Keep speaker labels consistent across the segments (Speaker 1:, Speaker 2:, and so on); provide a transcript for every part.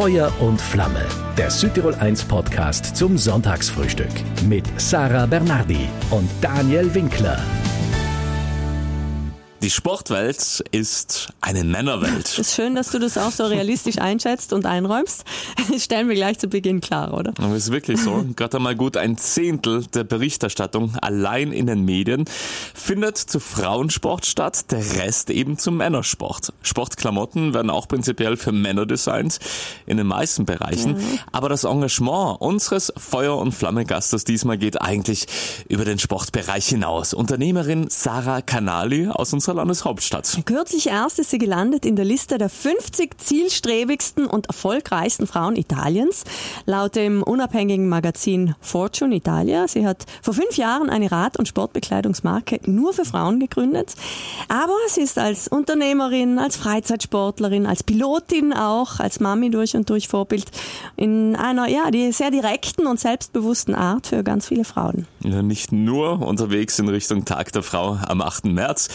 Speaker 1: Feuer und Flamme, der Südtirol 1 Podcast zum Sonntagsfrühstück mit Sarah Bernardi und Daniel Winkler.
Speaker 2: Die Sportwelt ist eine Männerwelt.
Speaker 3: Es ist schön, dass du das auch so realistisch einschätzt und einräumst. Das stellen wir gleich zu Beginn klar, oder?
Speaker 2: Das ist wirklich so. Gerade einmal gut ein Zehntel der Berichterstattung allein in den Medien findet zu Frauensport statt, der Rest eben zum Männersport. Sportklamotten werden auch prinzipiell für Männer designt, in den meisten Bereichen. Mhm. Aber das Engagement unseres Feuer- und Flamme-Gastes diesmal geht eigentlich über den Sportbereich hinaus. Unternehmerin Sarah Canali aus unserer unserer Landeshauptstadt.
Speaker 3: Kürzlich erst ist sie gelandet in der Liste der 50 zielstrebigsten und erfolgreichsten Frauen Italiens, laut dem unabhängigen Magazin Fortune Italia. Sie hat vor fünf Jahren eine Rad- und Sportbekleidungsmarke nur für Frauen gegründet. Aber sie ist als Unternehmerin, als Freizeitsportlerin, als Pilotin auch, als Mami durch und durch Vorbild in einer, ja, die sehr direkten und selbstbewussten Art für ganz viele Frauen.
Speaker 2: Ja, nicht nur unterwegs in Richtung Tag der Frau am 8. März,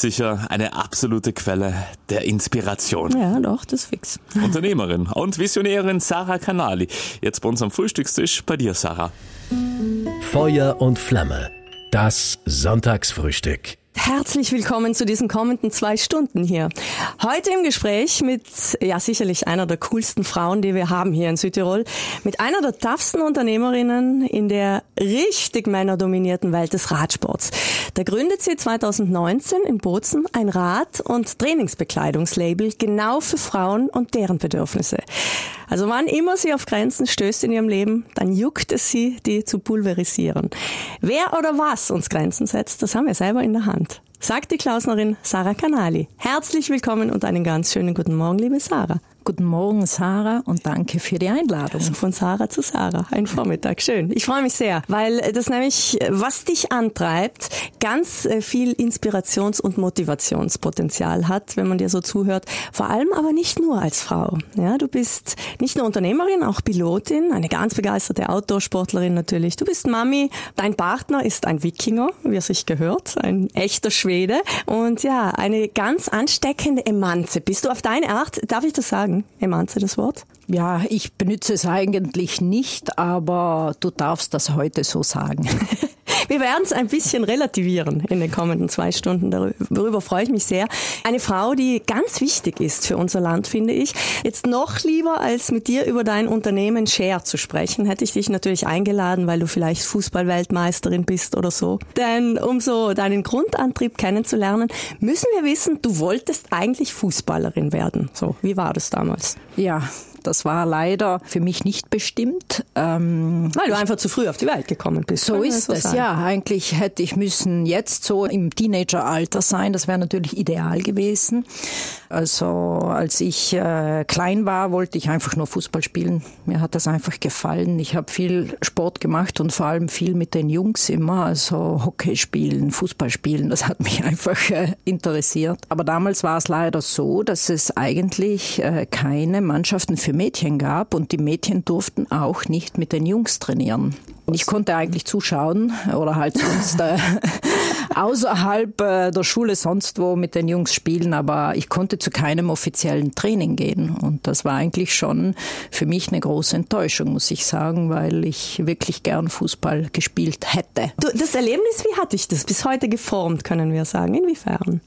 Speaker 2: sicher eine absolute Quelle der Inspiration.
Speaker 3: Ja, doch, das ist fix.
Speaker 2: Unternehmerin und Visionärin Sarah Canali. Jetzt bei uns am Frühstückstisch bei dir, Sarah.
Speaker 1: Feuer und Flamme. Das Sonntagsfrühstück.
Speaker 3: Herzlich willkommen zu diesen kommenden zwei Stunden hier. Heute im Gespräch mit, ja sicherlich einer der coolsten Frauen, die wir haben hier in Südtirol, mit einer der toughsten Unternehmerinnen in der richtig männerdominierten Welt des Radsports. Da gründet sie 2019 in Bozen ein Rad- und Trainingsbekleidungslabel genau für Frauen und deren Bedürfnisse. Also wann immer sie auf Grenzen stößt in ihrem Leben, dann juckt es sie, die zu pulverisieren. Wer oder was uns Grenzen setzt, das haben wir selber in der Hand. Sagt die Klausnerin Sarah Canali. Herzlich willkommen und einen ganz schönen guten Morgen, liebe Sarah.
Speaker 4: Guten Morgen, Sarah, und danke für die Einladung.
Speaker 3: Also von Sarah zu Sarah. Ein Vormittag. Schön. Ich freue mich sehr, weil das nämlich, was dich antreibt, ganz äh, viel Inspirations- und Motivationspotenzial hat, wenn man dir so zuhört. Vor allem aber nicht nur als Frau. Ja, du bist nicht nur Unternehmerin, auch Pilotin, eine ganz begeisterte Outdoor-Sportlerin natürlich. Du bist Mami. Dein Partner ist ein Wikinger, wie es sich gehört. Ein echter Schwede. Und ja, eine ganz ansteckende Emanze. Bist du auf deine Art, darf ich das sagen? Emanze, das Wort?
Speaker 4: Ja, ich benutze es eigentlich nicht, aber du darfst das heute so sagen.
Speaker 3: Wir werden es ein bisschen relativieren in den kommenden zwei Stunden. Darüber freue ich mich sehr. Eine Frau, die ganz wichtig ist für unser Land, finde ich. Jetzt noch lieber als mit dir über dein Unternehmen Share zu sprechen, hätte ich dich natürlich eingeladen, weil du vielleicht Fußballweltmeisterin bist oder so. Denn um so deinen Grundantrieb kennenzulernen, müssen wir wissen, du wolltest eigentlich Fußballerin werden. So, wie war das damals?
Speaker 4: Ja, das war leider für mich nicht bestimmt.
Speaker 3: Ähm, Weil du einfach zu früh auf die Welt gekommen bist.
Speaker 4: So ist es, ja. Eigentlich hätte ich müssen jetzt so im Teenageralter sein. Das wäre natürlich ideal gewesen. Also als ich äh, klein war, wollte ich einfach nur Fußball spielen. Mir hat das einfach gefallen. Ich habe viel Sport gemacht und vor allem viel mit den Jungs immer. Also Hockey spielen, Fußball spielen. Das hat mich einfach äh, interessiert. Aber damals war es leider so, dass es eigentlich äh, keine Mannschaften für Mädchen gab und die Mädchen durften auch nicht mit den Jungs trainieren. Ich konnte eigentlich zuschauen oder halt sonst äh, außerhalb äh, der Schule sonst wo mit den Jungs spielen, aber ich konnte zu keinem offiziellen Training gehen. Und das war eigentlich schon für mich eine große Enttäuschung, muss ich sagen, weil ich wirklich gern Fußball gespielt hätte.
Speaker 3: Du, das Erlebnis, wie hat dich das bis heute geformt, können wir sagen? Inwiefern?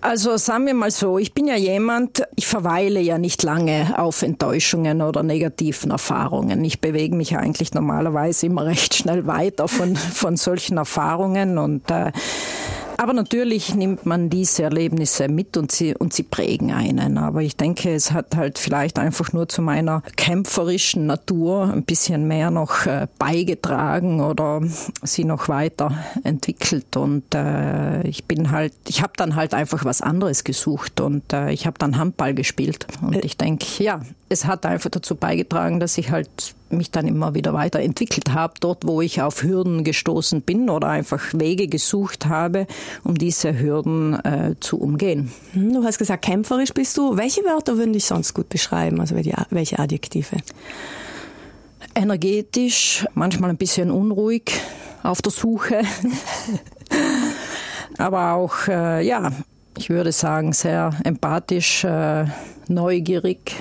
Speaker 4: Also sagen wir mal so, ich bin ja jemand, ich verweile ja nicht lange auf Enttäuschungen oder negativen Erfahrungen. Ich bewege mich eigentlich normalerweise immer recht schnell weiter von, von solchen Erfahrungen und äh, aber natürlich nimmt man diese Erlebnisse mit und sie, und sie prägen einen. Aber ich denke, es hat halt vielleicht einfach nur zu meiner kämpferischen Natur ein bisschen mehr noch äh, beigetragen oder sie noch weiter entwickelt. Und äh, ich bin halt, ich habe dann halt einfach was anderes gesucht und äh, ich habe dann Handball gespielt. Und ich denke, ja, es hat einfach dazu beigetragen, dass ich halt mich dann immer wieder weiterentwickelt habe, dort wo ich auf Hürden gestoßen bin oder einfach Wege gesucht habe, um diese Hürden äh, zu umgehen.
Speaker 3: Hm, du hast gesagt, kämpferisch bist du. Welche Wörter würden dich sonst gut beschreiben? Also welche Adjektive?
Speaker 4: Energetisch, manchmal ein bisschen unruhig, auf der Suche. Aber auch, äh, ja, ich würde sagen, sehr empathisch, äh, neugierig,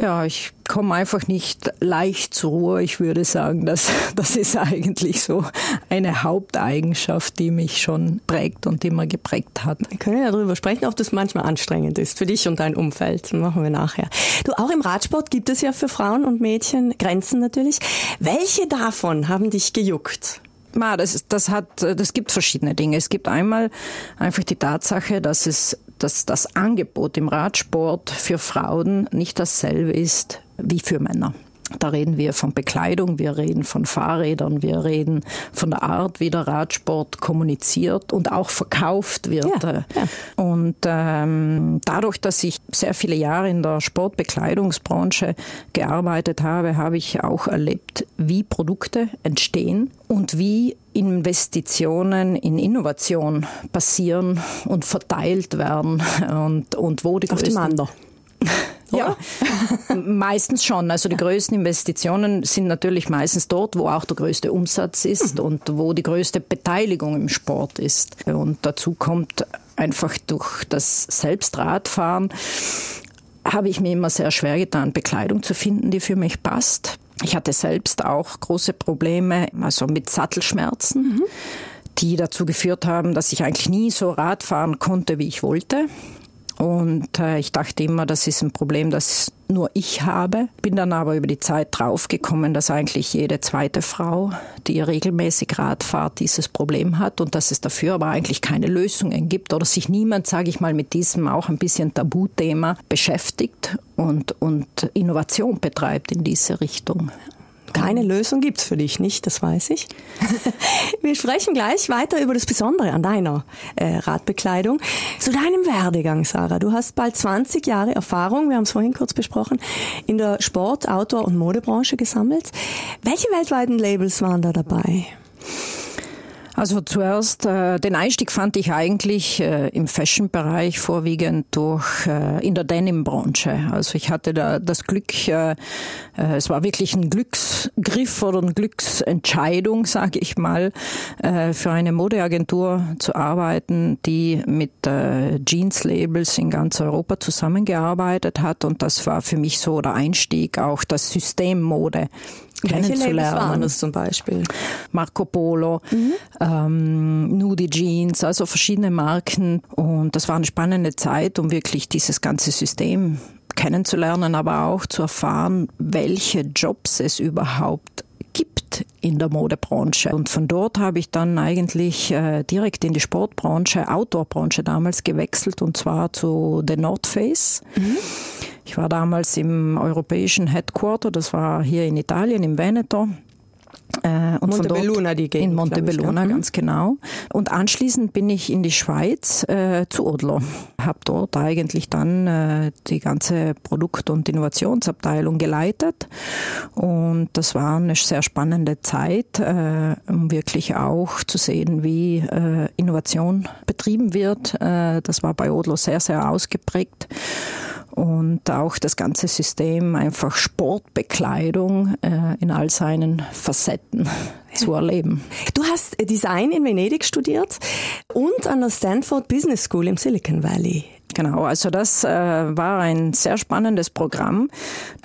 Speaker 4: Ja, ich komme einfach nicht leicht zur Ruhe. Ich würde sagen, das, das ist eigentlich so eine Haupteigenschaft, die mich schon prägt und immer geprägt hat.
Speaker 3: Wir können ja darüber sprechen, ob das manchmal anstrengend ist für dich und dein Umfeld. Machen wir nachher. Du, auch im Radsport gibt es ja für Frauen und Mädchen Grenzen natürlich. Welche davon haben dich gejuckt?
Speaker 4: das, das hat, das gibt verschiedene Dinge. Es gibt einmal einfach die Tatsache, dass es dass das Angebot im Radsport für Frauen nicht dasselbe ist wie für Männer. Da reden wir von Bekleidung, wir reden von Fahrrädern, wir reden von der Art, wie der Radsport kommuniziert und auch verkauft wird. Ja, ja. Und ähm, dadurch, dass ich sehr viele Jahre in der Sportbekleidungsbranche gearbeitet habe, habe ich auch erlebt, wie Produkte entstehen und wie Investitionen in Innovation passieren und verteilt werden und, und wo die
Speaker 3: Auf
Speaker 4: größten...
Speaker 3: Dem
Speaker 4: ja, meistens schon. Also die größten Investitionen sind natürlich meistens dort, wo auch der größte Umsatz ist mhm. und wo die größte Beteiligung im Sport ist. Und dazu kommt einfach durch das Selbstradfahren habe ich mir immer sehr schwer getan, Bekleidung zu finden, die für mich passt. Ich hatte selbst auch große Probleme, also mit Sattelschmerzen. Mhm die dazu geführt haben, dass ich eigentlich nie so Rad fahren konnte, wie ich wollte. Und äh, ich dachte immer, das ist ein Problem, das nur ich habe. Bin dann aber über die Zeit draufgekommen, dass eigentlich jede zweite Frau, die regelmäßig Rad fahrt, dieses Problem hat und dass es dafür aber eigentlich keine Lösungen gibt oder sich niemand, sage ich mal, mit diesem auch ein bisschen Tabuthema beschäftigt und, und Innovation betreibt in diese Richtung.
Speaker 3: Keine Lösung gibt's für dich, nicht? Das weiß ich. Wir sprechen gleich weiter über das Besondere an deiner äh, Radbekleidung. Zu deinem Werdegang, Sarah. Du hast bald 20 Jahre Erfahrung, wir haben es vorhin kurz besprochen, in der Sport-, Outdoor- und Modebranche gesammelt. Welche weltweiten Labels waren da dabei?
Speaker 4: Also zuerst, äh, den Einstieg fand ich eigentlich äh, im Fashion-Bereich vorwiegend durch äh, in der Denim-Branche. Also ich hatte da das Glück, äh, äh, es war wirklich ein Glücksgriff oder eine Glücksentscheidung, sage ich mal, äh, für eine Modeagentur zu arbeiten, die mit äh, Jeans-Labels in ganz Europa zusammengearbeitet hat. Und das war für mich so der Einstieg, auch das System Mode kennenzulernen.
Speaker 3: Zum Beispiel?
Speaker 4: Marco Polo, mhm. ähm, Nudie Jeans, also verschiedene Marken. Und das war eine spannende Zeit, um wirklich dieses ganze System kennenzulernen, aber auch zu erfahren, welche Jobs es überhaupt in der Modebranche. Und von dort habe ich dann eigentlich äh, direkt in die Sportbranche, Outdoorbranche damals gewechselt und zwar zu The North Face. Mhm. Ich war damals im europäischen Headquarter, das war hier in Italien, im Veneto.
Speaker 3: Äh, und Montebelluna,
Speaker 4: die Gegend. In Montebelluna, ich, ja. ganz genau. Und anschließend bin ich in die Schweiz äh, zu Odlo. Habe dort eigentlich dann äh, die ganze Produkt- und Innovationsabteilung geleitet. Und das war eine sehr spannende Zeit, äh, um wirklich auch zu sehen, wie äh, Innovation betrieben wird. Äh, das war bei Odlo sehr, sehr ausgeprägt und auch das ganze System einfach Sportbekleidung äh, in all seinen Facetten zu erleben.
Speaker 3: Du hast Design in Venedig studiert und an der Stanford Business School im Silicon Valley.
Speaker 4: Genau, also das äh, war ein sehr spannendes Programm.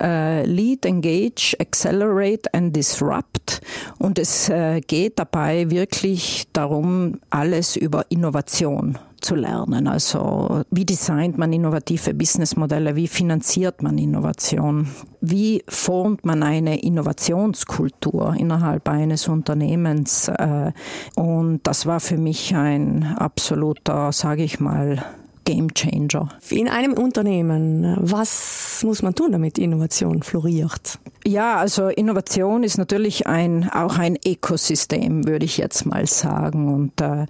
Speaker 4: Äh, Lead, Engage, Accelerate and Disrupt. Und es äh, geht dabei wirklich darum, alles über Innovation zu lernen. Also wie designt man innovative Businessmodelle, wie finanziert man Innovation, wie formt man eine Innovationskultur innerhalb eines Unternehmens. Äh, und das war für mich ein absoluter, sage ich mal, Game Changer.
Speaker 3: In einem Unternehmen, was muss man tun, damit Innovation floriert?
Speaker 4: Ja, also Innovation ist natürlich ein, auch ein Ökosystem, würde ich jetzt mal sagen. Und äh,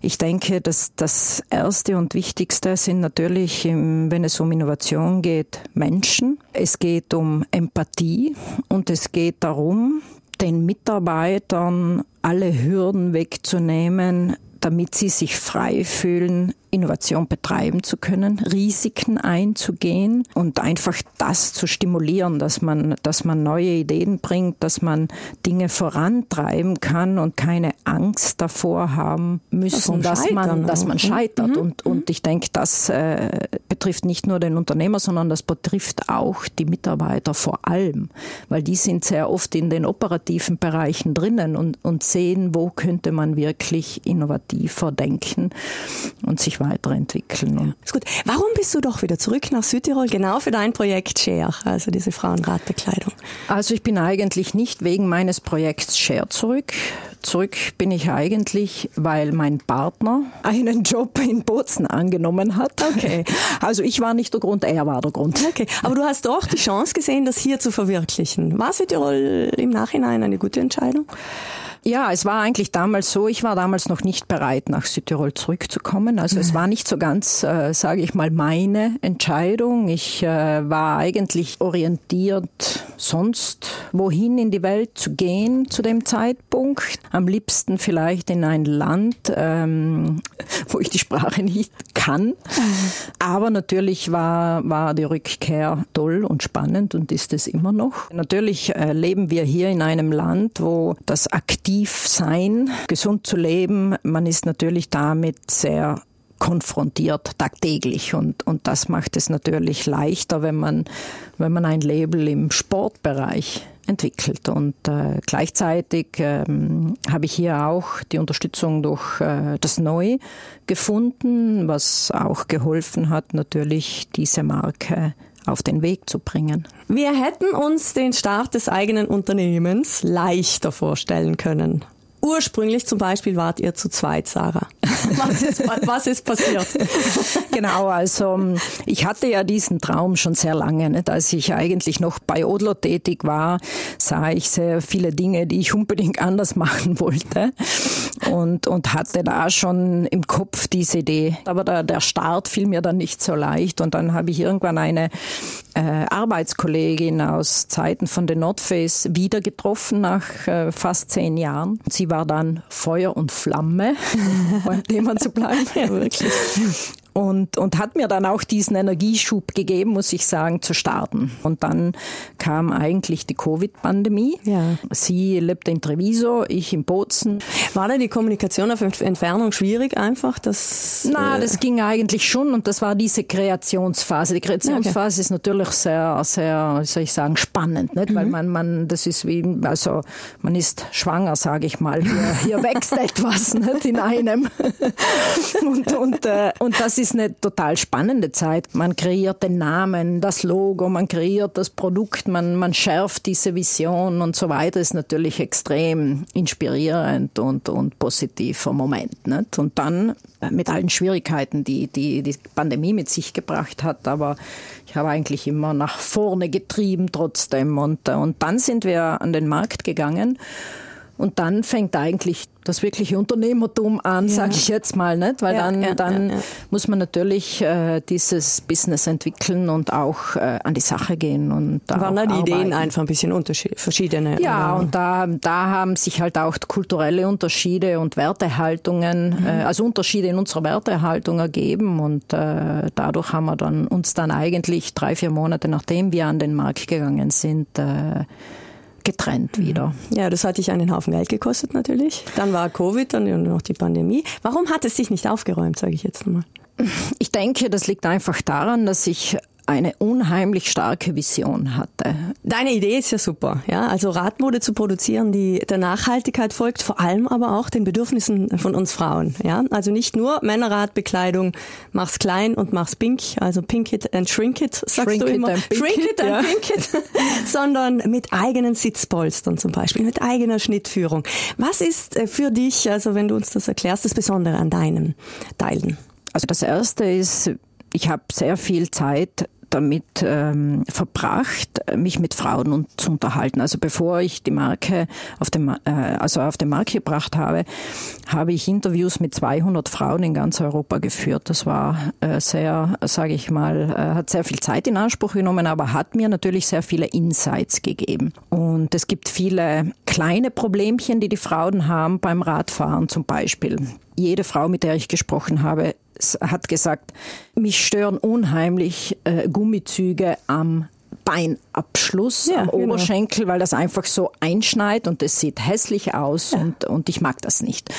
Speaker 4: ich denke, dass das Erste und Wichtigste sind natürlich, wenn es um Innovation geht, Menschen. Es geht um Empathie und es geht darum, den Mitarbeitern alle Hürden wegzunehmen, damit sie sich frei fühlen, Innovation betreiben zu können, Risiken einzugehen und einfach das zu stimulieren, dass man, dass man neue Ideen bringt, dass man Dinge vorantreiben kann und keine Angst davor haben müssen, dass man, dass man scheitert. Mhm. Und, und ich denke, das äh, betrifft nicht nur den Unternehmer, sondern das betrifft auch die Mitarbeiter vor allem, weil die sind sehr oft in den operativen Bereichen drinnen und, und sehen, wo könnte man wirklich innovativer denken und sich weiterentwickeln.
Speaker 3: Ja, ist gut. Warum bist du doch wieder zurück nach Südtirol, genau für dein Projekt Share, also diese Frauenradbekleidung?
Speaker 4: Also ich bin eigentlich nicht wegen meines Projekts Share zurück. Zurück bin ich eigentlich, weil mein Partner einen Job in Bozen angenommen hat.
Speaker 3: Okay.
Speaker 4: Also ich war nicht der Grund, er war der Grund.
Speaker 3: Okay. Aber du hast doch die Chance gesehen, das hier zu verwirklichen. War Südtirol im Nachhinein eine gute Entscheidung?
Speaker 4: Ja, es war eigentlich damals so, ich war damals noch nicht bereit, nach Südtirol zurückzukommen. Also es war nicht so ganz, äh, sage ich mal, meine Entscheidung. Ich äh, war eigentlich orientiert, sonst wohin in die Welt zu gehen zu dem Zeitpunkt. Am liebsten vielleicht in ein Land, ähm, wo ich die Sprache nicht kann. Aber natürlich war, war die Rückkehr toll und spannend und ist es immer noch. Natürlich äh, leben wir hier in einem Land, wo das aktiv aktiv sein, gesund zu leben, man ist natürlich damit sehr konfrontiert tagtäglich und, und das macht es natürlich leichter, wenn man, wenn man ein Label im Sportbereich entwickelt. Und äh, gleichzeitig ähm, habe ich hier auch die Unterstützung durch äh, das Neu gefunden, was auch geholfen hat, natürlich diese Marke auf den Weg zu bringen.
Speaker 3: Wir hätten uns den Start des eigenen Unternehmens leichter vorstellen können. Ursprünglich zum Beispiel wart ihr zu zweit, Sarah. Was ist, was ist passiert?
Speaker 4: Genau, also ich hatte ja diesen Traum schon sehr lange. Nicht? Als ich eigentlich noch bei Odlo tätig war, sah ich sehr viele Dinge, die ich unbedingt anders machen wollte und, und hatte da schon im Kopf diese Idee. Aber der, der Start fiel mir dann nicht so leicht und dann habe ich irgendwann eine äh, Arbeitskollegin aus Zeiten von den Nordface wieder getroffen nach äh, fast zehn Jahren. Sie war dann Feuer und Flamme, beim Thema zu bleiben. Ja, wirklich und, und hat mir dann auch diesen Energieschub gegeben, muss ich sagen, zu starten. Und dann kam eigentlich die Covid-Pandemie. Ja. Sie lebte in Treviso, ich in Bozen.
Speaker 3: War da die Kommunikation auf Entfernung schwierig einfach? Das,
Speaker 4: Na, äh das ging eigentlich schon und das war diese Kreationsphase. Die Kreationsphase okay. ist natürlich sehr, sehr, wie soll ich sagen, spannend, nicht? Mhm. weil man, man, das ist wie, also man ist schwanger, sage ich mal. Hier, hier wächst etwas nicht, in einem. und, und, äh, und das ist ist eine total spannende Zeit. Man kreiert den Namen, das Logo, man kreiert das Produkt, man, man schärft diese Vision und so weiter. Ist natürlich extrem inspirierend und, und positiver Moment. Nicht? Und dann äh, mit allen Schwierigkeiten, die, die die Pandemie mit sich gebracht hat, aber ich habe eigentlich immer nach vorne getrieben trotzdem. Und, äh, und dann sind wir an den Markt gegangen und dann fängt eigentlich das wirkliche Unternehmertum an, ja. sage ich jetzt mal, nicht? Weil ja, dann, ja, dann muss man natürlich äh, dieses Business entwickeln und auch äh, an die Sache gehen. Und
Speaker 3: Waren da die arbeiten. Ideen einfach ein bisschen verschiedene?
Speaker 4: Ja, und da, da haben sich halt auch kulturelle Unterschiede und Wertehaltungen, mhm. äh, also Unterschiede in unserer Wertehaltung ergeben. Und äh, dadurch haben wir dann uns dann eigentlich drei, vier Monate nachdem wir an den Markt gegangen sind, äh, getrennt mhm. wieder.
Speaker 3: Ja, das hat dich einen Haufen Geld gekostet natürlich. Dann war Covid, dann noch die Pandemie. Warum hat es sich nicht aufgeräumt, sage ich jetzt nochmal?
Speaker 4: Ich denke, das liegt einfach daran, dass ich eine unheimlich starke Vision hatte.
Speaker 3: Deine Idee ist ja super, ja. Also Radmode zu produzieren, die der Nachhaltigkeit folgt, vor allem aber auch den Bedürfnissen von uns Frauen, ja. Also nicht nur Männerradbekleidung, mach's klein und mach's pink, also pink it and shrink it, sagst shrink du immer.
Speaker 4: It shrink it, and
Speaker 3: ja. pink it, sondern mit eigenen Sitzpolstern zum Beispiel, mit eigener Schnittführung. Was ist äh, für dich, also wenn du uns das erklärst, das Besondere an deinem Teilen?
Speaker 4: Also das erste ist, ich habe sehr viel Zeit damit ähm, verbracht, mich mit Frauen zu unterhalten. Also bevor ich die Marke auf den, äh, also auf den Markt gebracht habe, habe ich Interviews mit 200 Frauen in ganz Europa geführt. Das war äh, sehr, sage ich mal, äh, hat sehr viel Zeit in Anspruch genommen, aber hat mir natürlich sehr viele Insights gegeben. Und es gibt viele kleine Problemchen, die die Frauen haben beim Radfahren zum Beispiel jede Frau, mit der ich gesprochen habe, hat gesagt, mich stören unheimlich äh, Gummizüge am Beinabschluss ja, am genau. Oberschenkel, weil das einfach so einschneit und es sieht hässlich aus ja. und, und ich mag das nicht.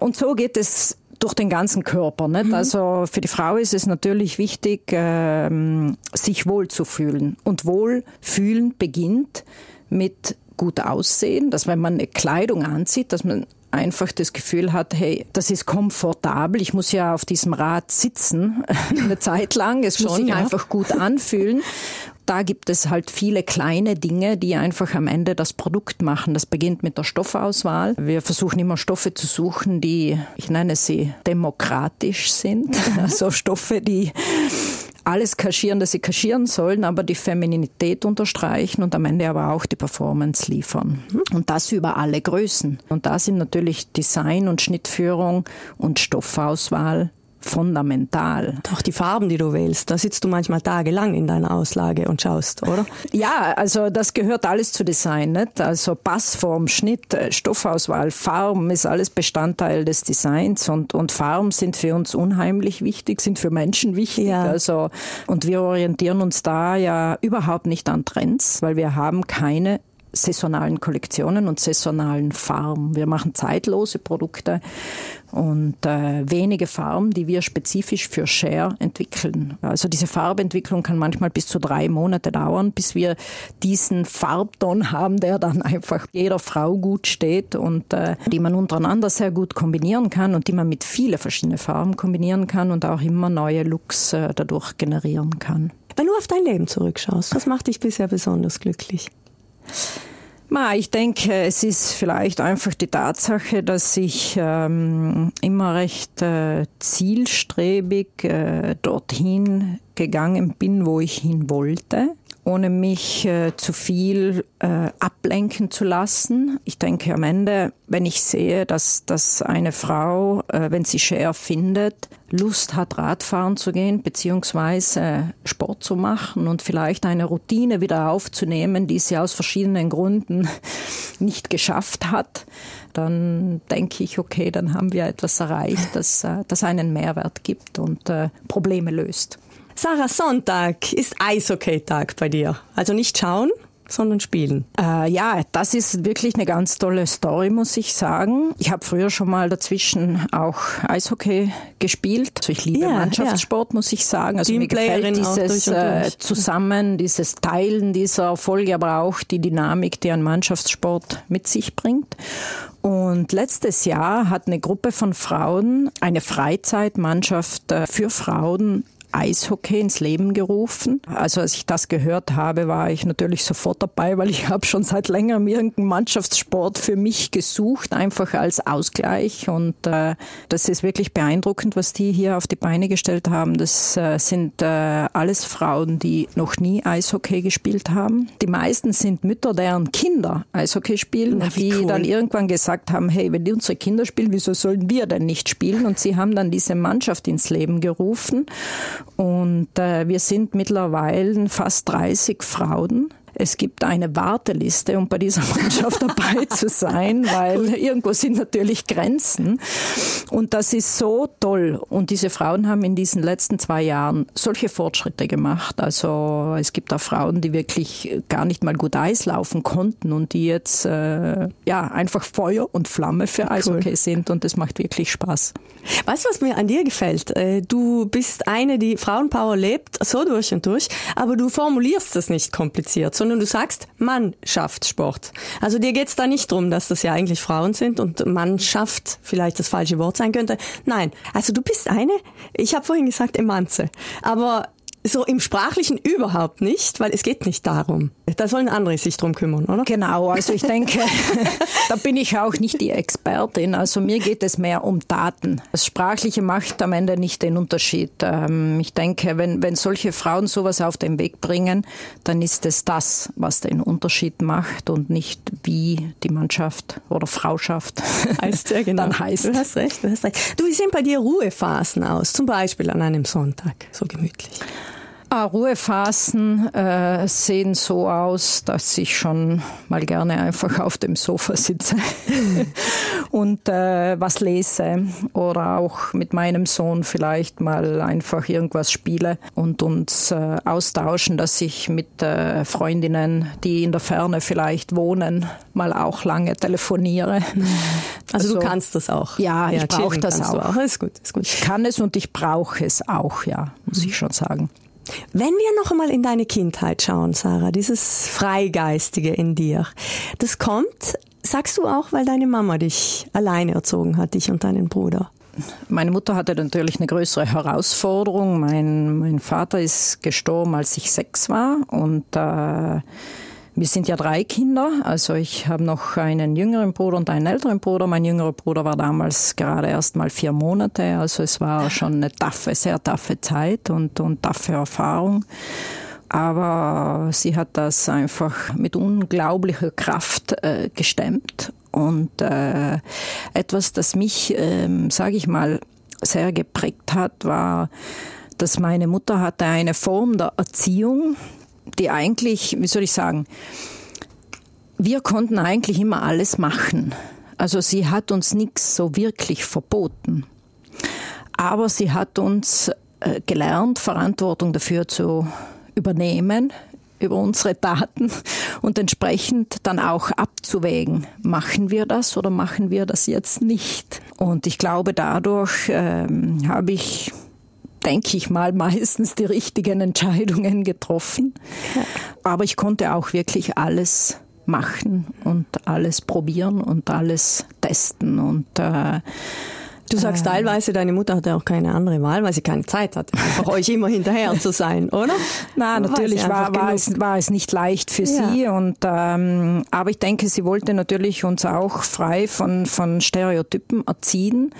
Speaker 4: Und so geht es durch den ganzen Körper. Nicht? Mhm. Also für die Frau ist es natürlich wichtig, ähm, sich wohlzufühlen. Und Wohlfühlen beginnt mit gut aussehen, dass wenn man eine Kleidung anzieht, dass man einfach das Gefühl hat, hey, das ist komfortabel, ich muss ja auf diesem Rad sitzen eine Zeit lang, es muss sich ja. einfach gut anfühlen da gibt es halt viele kleine Dinge, die einfach am Ende das Produkt machen. Das beginnt mit der Stoffauswahl. Wir versuchen immer Stoffe zu suchen, die, ich nenne sie demokratisch sind. Also Stoffe, die alles kaschieren, das sie kaschieren sollen, aber die Femininität unterstreichen und am Ende aber auch die Performance liefern. Und das über alle Größen. Und da sind natürlich Design und Schnittführung und Stoffauswahl fundamental.
Speaker 3: Doch die Farben, die du wählst, da sitzt du manchmal tagelang in deiner Auslage und schaust, oder?
Speaker 4: Ja, also das gehört alles zu Design, nicht? Also Passform, Schnitt, äh, Stoffauswahl, Farben ist alles Bestandteil des Designs und, und Farben sind für uns unheimlich wichtig, sind für Menschen wichtig. Ja. Also, und wir orientieren uns da ja überhaupt nicht an Trends, weil wir haben keine saisonalen Kollektionen und saisonalen Farben. Wir machen zeitlose Produkte und äh, wenige Farben, die wir spezifisch für Share entwickeln. Also diese Farbentwicklung kann manchmal bis zu drei Monate dauern, bis wir diesen Farbton haben, der dann einfach jeder Frau gut steht und äh, die man untereinander sehr gut kombinieren kann und die man mit vielen verschiedenen Farben kombinieren kann und auch immer neue Looks äh, dadurch generieren kann.
Speaker 3: Wenn du auf dein Leben zurückschaust, was macht dich bisher besonders glücklich?
Speaker 4: Ma, ich denke, es ist vielleicht einfach die Tatsache, dass ich ähm, immer recht äh, zielstrebig äh, dorthin gegangen bin, wo ich hin wollte ohne mich äh, zu viel äh, ablenken zu lassen. Ich denke am Ende, wenn ich sehe, dass, dass eine Frau, äh, wenn sie Share findet, Lust hat, Radfahren zu gehen, beziehungsweise Sport zu machen und vielleicht eine Routine wieder aufzunehmen, die sie aus verschiedenen Gründen nicht geschafft hat, dann denke ich, okay, dann haben wir etwas erreicht, das, äh, das einen Mehrwert gibt und äh, Probleme löst.
Speaker 3: Sarah, Sonntag ist Eishockey-Tag bei dir. Also nicht schauen, sondern spielen.
Speaker 4: Äh, ja, das ist wirklich eine ganz tolle Story, muss ich sagen. Ich habe früher schon mal dazwischen auch Eishockey gespielt. Also ich liebe ja, Mannschaftssport, ja. muss ich sagen. Also mir gefällt dieses äh, Zusammen, dieses Teilen dieser Folge, aber auch die Dynamik, die ein Mannschaftssport mit sich bringt. Und letztes Jahr hat eine Gruppe von Frauen eine Freizeitmannschaft äh, für Frauen Eishockey ins Leben gerufen. Also als ich das gehört habe, war ich natürlich sofort dabei, weil ich habe schon seit längerem irgendeinen Mannschaftssport für mich gesucht, einfach als Ausgleich. Und äh, das ist wirklich beeindruckend, was die hier auf die Beine gestellt haben. Das äh, sind äh, alles Frauen, die noch nie Eishockey gespielt haben. Die meisten sind Mütter, deren Kinder Eishockey spielen, Na, die cool. dann irgendwann gesagt haben, hey, wenn die unsere Kinder spielen, wieso sollen wir denn nicht spielen? Und sie haben dann diese Mannschaft ins Leben gerufen. Und äh, wir sind mittlerweile fast 30 Frauen es gibt eine Warteliste, um bei dieser Mannschaft dabei zu sein, weil irgendwo sind natürlich Grenzen. Und das ist so toll. Und diese Frauen haben in diesen letzten zwei Jahren solche Fortschritte gemacht. Also es gibt auch Frauen, die wirklich gar nicht mal gut Eis laufen konnten und die jetzt äh, ja einfach Feuer und Flamme für Eishockey cool. sind. Und das macht wirklich Spaß.
Speaker 3: Weißt du, was mir an dir gefällt? Äh, du bist eine, die Frauenpower lebt, so durch und durch, aber du formulierst es nicht kompliziert, sondern sondern du sagst Mannschaftssport. Also dir geht's da nicht drum, dass das ja eigentlich Frauen sind und Mannschaft vielleicht das falsche Wort sein könnte. Nein, also du bist eine, ich habe vorhin gesagt Emanze, aber so im Sprachlichen überhaupt nicht, weil es geht nicht darum. Da sollen andere sich drum kümmern, oder?
Speaker 4: Genau, also ich denke, da bin ich auch nicht die Expertin. Also mir geht es mehr um Daten. Das Sprachliche macht am Ende nicht den Unterschied. Ähm, ich denke, wenn, wenn solche Frauen sowas auf den Weg bringen, dann ist es das, was den Unterschied macht und nicht wie die Mannschaft oder Frauschaft
Speaker 3: heißt. Ja, genau.
Speaker 4: dann heißt.
Speaker 3: Du hast recht, du hast recht. Du, wie sehen bei dir Ruhephasen aus? Zum Beispiel an einem Sonntag, so gemütlich?
Speaker 4: Ah, Ruhephasen äh, sehen so aus, dass ich schon mal gerne einfach auf dem Sofa sitze und äh, was lese oder auch mit meinem Sohn vielleicht mal einfach irgendwas spiele und uns äh, austauschen, dass ich mit äh, Freundinnen, die in der Ferne vielleicht wohnen, mal auch lange telefoniere.
Speaker 3: Also, also du kannst das auch.
Speaker 4: Ja, ja ich brauche das auch. auch.
Speaker 3: Ist gut, ist gut.
Speaker 4: Ich kann es und ich brauche es auch, ja, muss mhm. ich schon sagen.
Speaker 3: Wenn wir noch einmal in deine Kindheit schauen, Sarah, dieses Freigeistige in dir, das kommt, sagst du auch, weil deine Mama dich alleine erzogen hat, dich und deinen Bruder?
Speaker 4: Meine Mutter hatte natürlich eine größere Herausforderung. Mein, mein Vater ist gestorben, als ich sechs war und äh, wir sind ja drei Kinder, also ich habe noch einen jüngeren Bruder und einen älteren Bruder. Mein jüngerer Bruder war damals gerade erst mal vier Monate, also es war schon eine taffe, sehr taffe Zeit und, und taffe Erfahrung. Aber sie hat das einfach mit unglaublicher Kraft äh, gestemmt und äh, etwas, das mich, äh, sage ich mal, sehr geprägt hat, war, dass meine Mutter hatte eine Form der Erziehung, die eigentlich, wie soll ich sagen, wir konnten eigentlich immer alles machen. Also sie hat uns nichts so wirklich verboten. Aber sie hat uns äh, gelernt, Verantwortung dafür zu übernehmen, über unsere Daten und entsprechend dann auch abzuwägen, machen wir das oder machen wir das jetzt nicht. Und ich glaube, dadurch ähm, habe ich denke ich mal, meistens die richtigen Entscheidungen getroffen. Aber ich konnte auch wirklich alles machen und alles probieren und alles testen und äh,
Speaker 3: Du sagst ähm. teilweise, deine Mutter hatte auch keine andere Wahl, weil sie keine Zeit hatte, einfach euch immer hinterher zu sein, oder?
Speaker 4: Na, natürlich war, war, es, war es nicht leicht für ja. sie. Und, ähm, aber ich denke, sie wollte natürlich uns auch frei von, von Stereotypen erziehen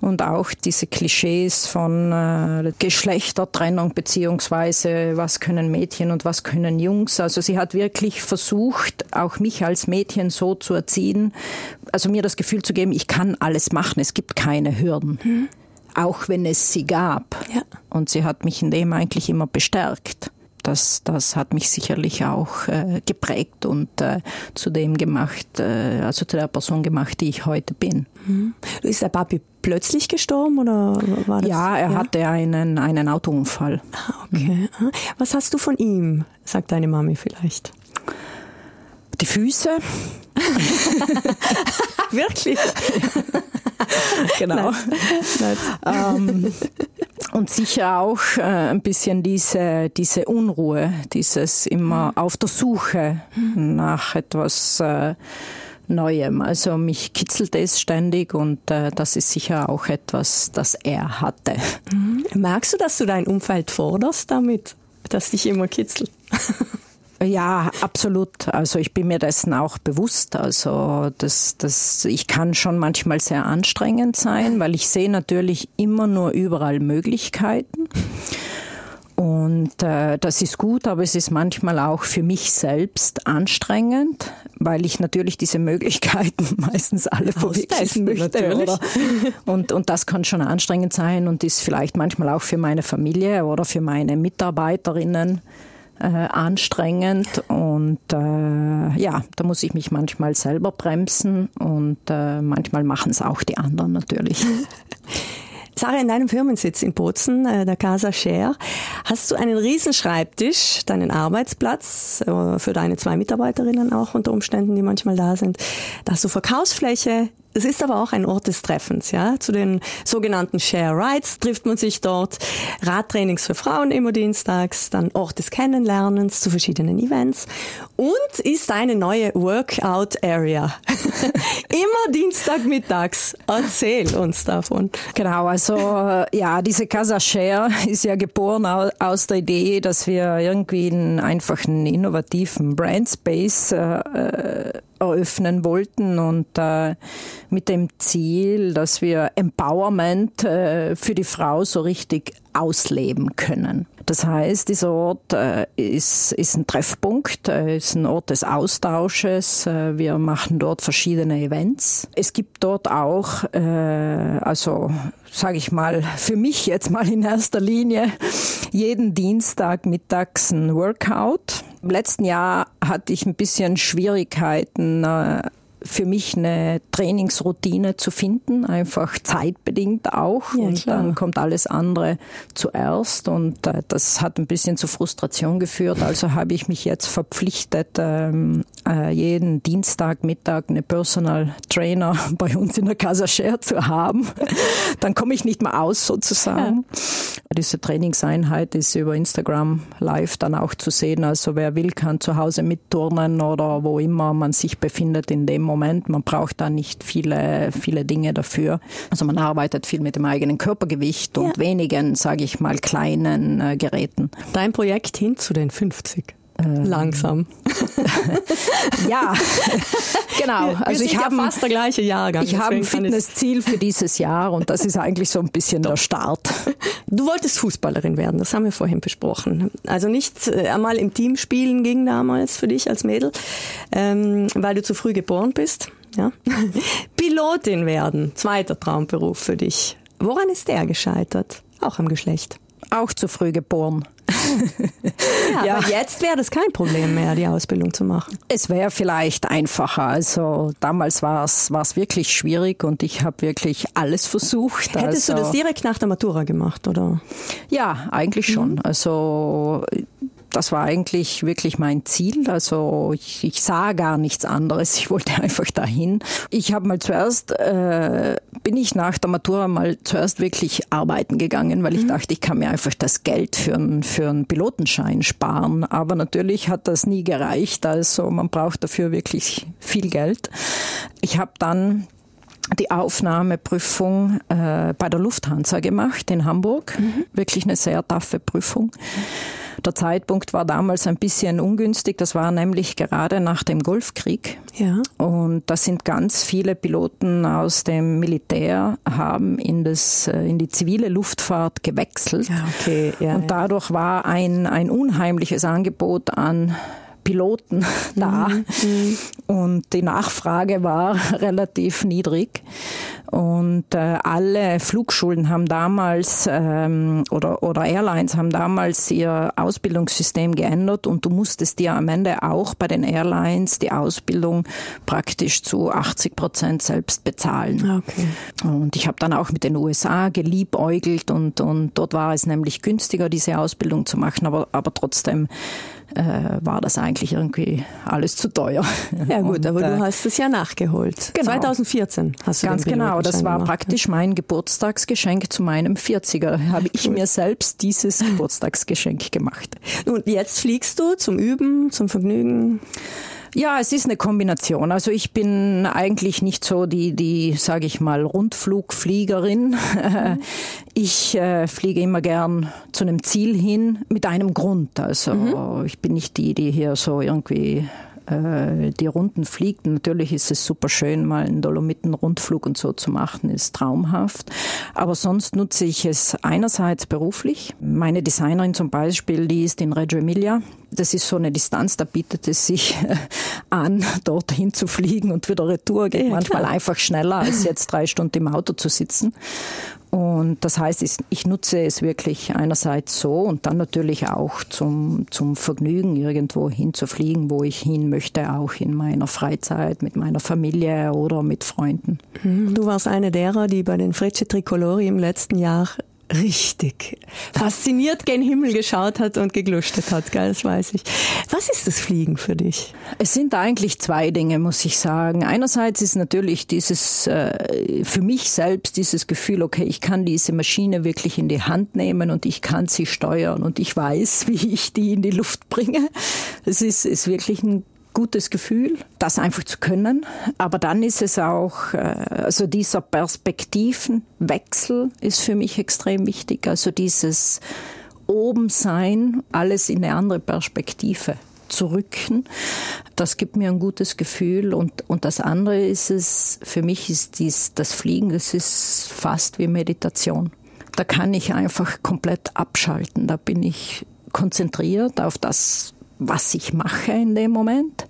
Speaker 4: und auch diese Klischees von äh, Geschlechtertrennung beziehungsweise was können Mädchen und was können Jungs. Also sie hat wirklich versucht, auch mich als Mädchen so zu erziehen, also mir das Gefühl zu geben, ich kann alles machen, es gibt keine Hürden. Mhm. Auch wenn es sie gab. Ja. Und sie hat mich in dem eigentlich immer bestärkt. Das, das hat mich sicherlich auch äh, geprägt und äh, zu dem gemacht, äh, also zu der Person gemacht, die ich heute bin.
Speaker 3: Mhm. Ist der Papi plötzlich gestorben oder war das?
Speaker 4: Ja, er ja? hatte einen, einen Autounfall.
Speaker 3: Ah, okay. Mhm. Was hast du von ihm, sagt deine Mami vielleicht?
Speaker 4: Die Füße.
Speaker 3: Wirklich?
Speaker 4: genau. Ähm, und sicher auch äh, ein bisschen diese, diese Unruhe, dieses immer mhm. auf der Suche nach etwas äh, Neuem. Also mich kitzelt es ständig und äh, das ist sicher auch etwas, das er hatte.
Speaker 3: Mhm. Merkst du, dass du dein Umfeld forderst damit, dass dich immer kitzelt?
Speaker 4: Ja, absolut. Also ich bin mir dessen auch bewusst. Also das, das, ich kann schon manchmal sehr anstrengend sein, weil ich sehe natürlich immer nur überall Möglichkeiten. Und äh, das ist gut, aber es ist manchmal auch für mich selbst anstrengend, weil ich natürlich diese Möglichkeiten meistens alle verwirklichen möchte. Oder? Und, und das kann schon anstrengend sein und ist vielleicht manchmal auch für meine Familie oder für meine Mitarbeiterinnen äh, anstrengend und äh, ja, da muss ich mich manchmal selber bremsen und äh, manchmal machen es auch die anderen natürlich.
Speaker 3: Sarah, in deinem Firmensitz in Bozen, äh, der Casa Share, hast du einen Riesenschreibtisch, deinen Arbeitsplatz äh, für deine zwei Mitarbeiterinnen auch unter Umständen, die manchmal da sind. Da hast du Verkaufsfläche, es ist aber auch ein Ort des Treffens, ja. Zu den sogenannten Share Rides trifft man sich dort. Radtrainings für Frauen immer dienstags, dann Ort des Kennenlernens zu verschiedenen Events und ist eine neue Workout Area. immer Dienstagmittags. Erzähl uns davon.
Speaker 4: Genau, also ja, diese Casa Share ist ja geboren aus der Idee, dass wir irgendwie einen einfachen innovativen Brand Space äh, äh eröffnen wollten und äh, mit dem Ziel, dass wir Empowerment äh, für die Frau so richtig ausleben können. Das heißt, dieser Ort äh, ist, ist ein Treffpunkt, äh, ist ein Ort des Austausches. Äh, wir machen dort verschiedene Events. Es gibt dort auch, äh, also sage ich mal, für mich jetzt mal in erster Linie, jeden Dienstag mittags ein Workout. Im letzten Jahr hatte ich ein bisschen Schwierigkeiten, äh, für mich eine Trainingsroutine zu finden, einfach zeitbedingt auch. Ja, und klar. dann kommt alles andere zuerst und äh, das hat ein bisschen zu Frustration geführt. Also habe ich mich jetzt verpflichtet, ähm, äh, jeden Dienstagmittag eine Personal Trainer bei uns in der Casa Share zu haben. dann komme ich nicht mehr aus sozusagen. Ja. Diese Trainingseinheit ist über Instagram live dann auch zu sehen. Also wer will, kann zu Hause mitturnen oder wo immer man sich befindet in dem Moment. Man braucht da nicht viele, viele Dinge dafür. Also man arbeitet viel mit dem eigenen Körpergewicht und ja. wenigen, sage ich mal, kleinen äh, Geräten.
Speaker 3: Dein Projekt hin zu den 50. Ähm. Langsam.
Speaker 4: ja, genau.
Speaker 3: Also ich habe ja fast der gleiche Jahrgang.
Speaker 4: Ich habe ein Fitnessziel für dieses Jahr und das ist eigentlich so ein bisschen der Start.
Speaker 3: Du wolltest Fußballerin werden, das haben wir vorhin besprochen. Also nicht äh, einmal im Team spielen ging damals für dich als Mädel, ähm, weil du zu früh geboren bist. Ja. Pilotin werden, zweiter Traumberuf für dich. Woran ist der gescheitert? Auch am Geschlecht.
Speaker 4: Auch zu früh geboren.
Speaker 3: ja, ja. aber jetzt wäre das kein Problem mehr, die Ausbildung zu machen.
Speaker 4: Es wäre vielleicht einfacher. Also damals war es wirklich schwierig und ich habe wirklich alles versucht.
Speaker 3: Hättest
Speaker 4: also,
Speaker 3: du das direkt nach der Matura gemacht, oder?
Speaker 4: Ja, eigentlich schon. Mhm. Also das war eigentlich wirklich mein Ziel. Also ich, ich sah gar nichts anderes. Ich wollte einfach dahin. Ich habe mal zuerst, äh, bin ich nach der Matura mal zuerst wirklich arbeiten gegangen, weil ich mhm. dachte, ich kann mir einfach das Geld für, einen für einen Pilotenschein sparen. Aber natürlich hat das nie gereicht. Also man braucht dafür wirklich viel Geld. Ich habe dann die Aufnahmeprüfung äh, bei der Lufthansa gemacht in Hamburg. Mhm. Wirklich eine sehr taffe Prüfung. Der Zeitpunkt war damals ein bisschen ungünstig. Das war nämlich gerade nach dem Golfkrieg. Ja. Und da sind ganz viele Piloten aus dem Militär haben in das äh, in die zivile Luftfahrt gewechselt. Ja, okay. Ja, und dadurch war ein ein unheimliches Angebot an Piloten da. Mhm. Und die Nachfrage war relativ niedrig. Und äh, alle Flugschulen haben damals ähm, oder, oder Airlines haben damals ihr Ausbildungssystem geändert und du musstest dir am Ende auch bei den Airlines die Ausbildung praktisch zu 80 Prozent selbst bezahlen. Ah, okay. Und ich habe dann auch mit den USA geliebäugelt und, und dort war es nämlich günstiger, diese Ausbildung zu machen, aber, aber trotzdem äh, war das eigentlich irgendwie alles zu teuer.
Speaker 3: Ja gut, und, aber du äh, hast es ja nachgeholt.
Speaker 4: Genau.
Speaker 3: 2014 hast du
Speaker 4: Ganz genau, das war
Speaker 3: gemacht.
Speaker 4: praktisch mein Geburtstagsgeschenk zu meinem 40er. Habe ich mir selbst dieses Geburtstagsgeschenk gemacht.
Speaker 3: Und jetzt fliegst du zum Üben, zum Vergnügen?
Speaker 4: Ja, es ist eine Kombination. Also ich bin eigentlich nicht so die, die, sage ich mal, Rundflugfliegerin. Mhm. Ich äh, fliege immer gern zu einem Ziel hin mit einem Grund. Also mhm. ich bin nicht die, die hier so irgendwie äh, die Runden fliegt. Natürlich ist es super schön, mal einen Dolomiten-Rundflug und so zu machen, ist traumhaft. Aber sonst nutze ich es einerseits beruflich. Meine Designerin zum Beispiel, die ist in Reggio Emilia. Das ist so eine Distanz, da bietet es sich an, dorthin zu fliegen und wieder retour. Geht ja, manchmal klar. einfach schneller, als jetzt drei Stunden im Auto zu sitzen. Und das heißt, ich nutze es wirklich einerseits so und dann natürlich auch zum, zum Vergnügen, irgendwo hinzufliegen, wo ich hin möchte, auch in meiner Freizeit, mit meiner Familie oder mit Freunden.
Speaker 3: Mhm. Du warst eine derer, die bei den Frecce Tricolori im letzten Jahr richtig fasziniert gen Himmel geschaut hat und gegluschtet hat, gell, das weiß ich. Was ist das Fliegen für dich?
Speaker 4: Es sind eigentlich zwei Dinge, muss ich sagen. Einerseits ist natürlich dieses, äh, für mich selbst dieses Gefühl, okay, ich kann diese Maschine wirklich in die Hand nehmen und ich kann sie steuern und ich weiß, wie ich die in die Luft bringe. Es ist, ist wirklich ein gutes Gefühl, das einfach zu können. Aber dann ist es auch, äh, also dieser Perspektivenwechsel ist für mich extrem wichtig. Also dieses oben sein, alles in eine andere Perspektive zu rücken. Das gibt mir ein gutes Gefühl. Und, und das andere ist es, für mich ist dies, das Fliegen, das ist fast wie Meditation. Da kann ich einfach komplett abschalten. Da bin ich konzentriert auf das, was ich mache in dem Moment.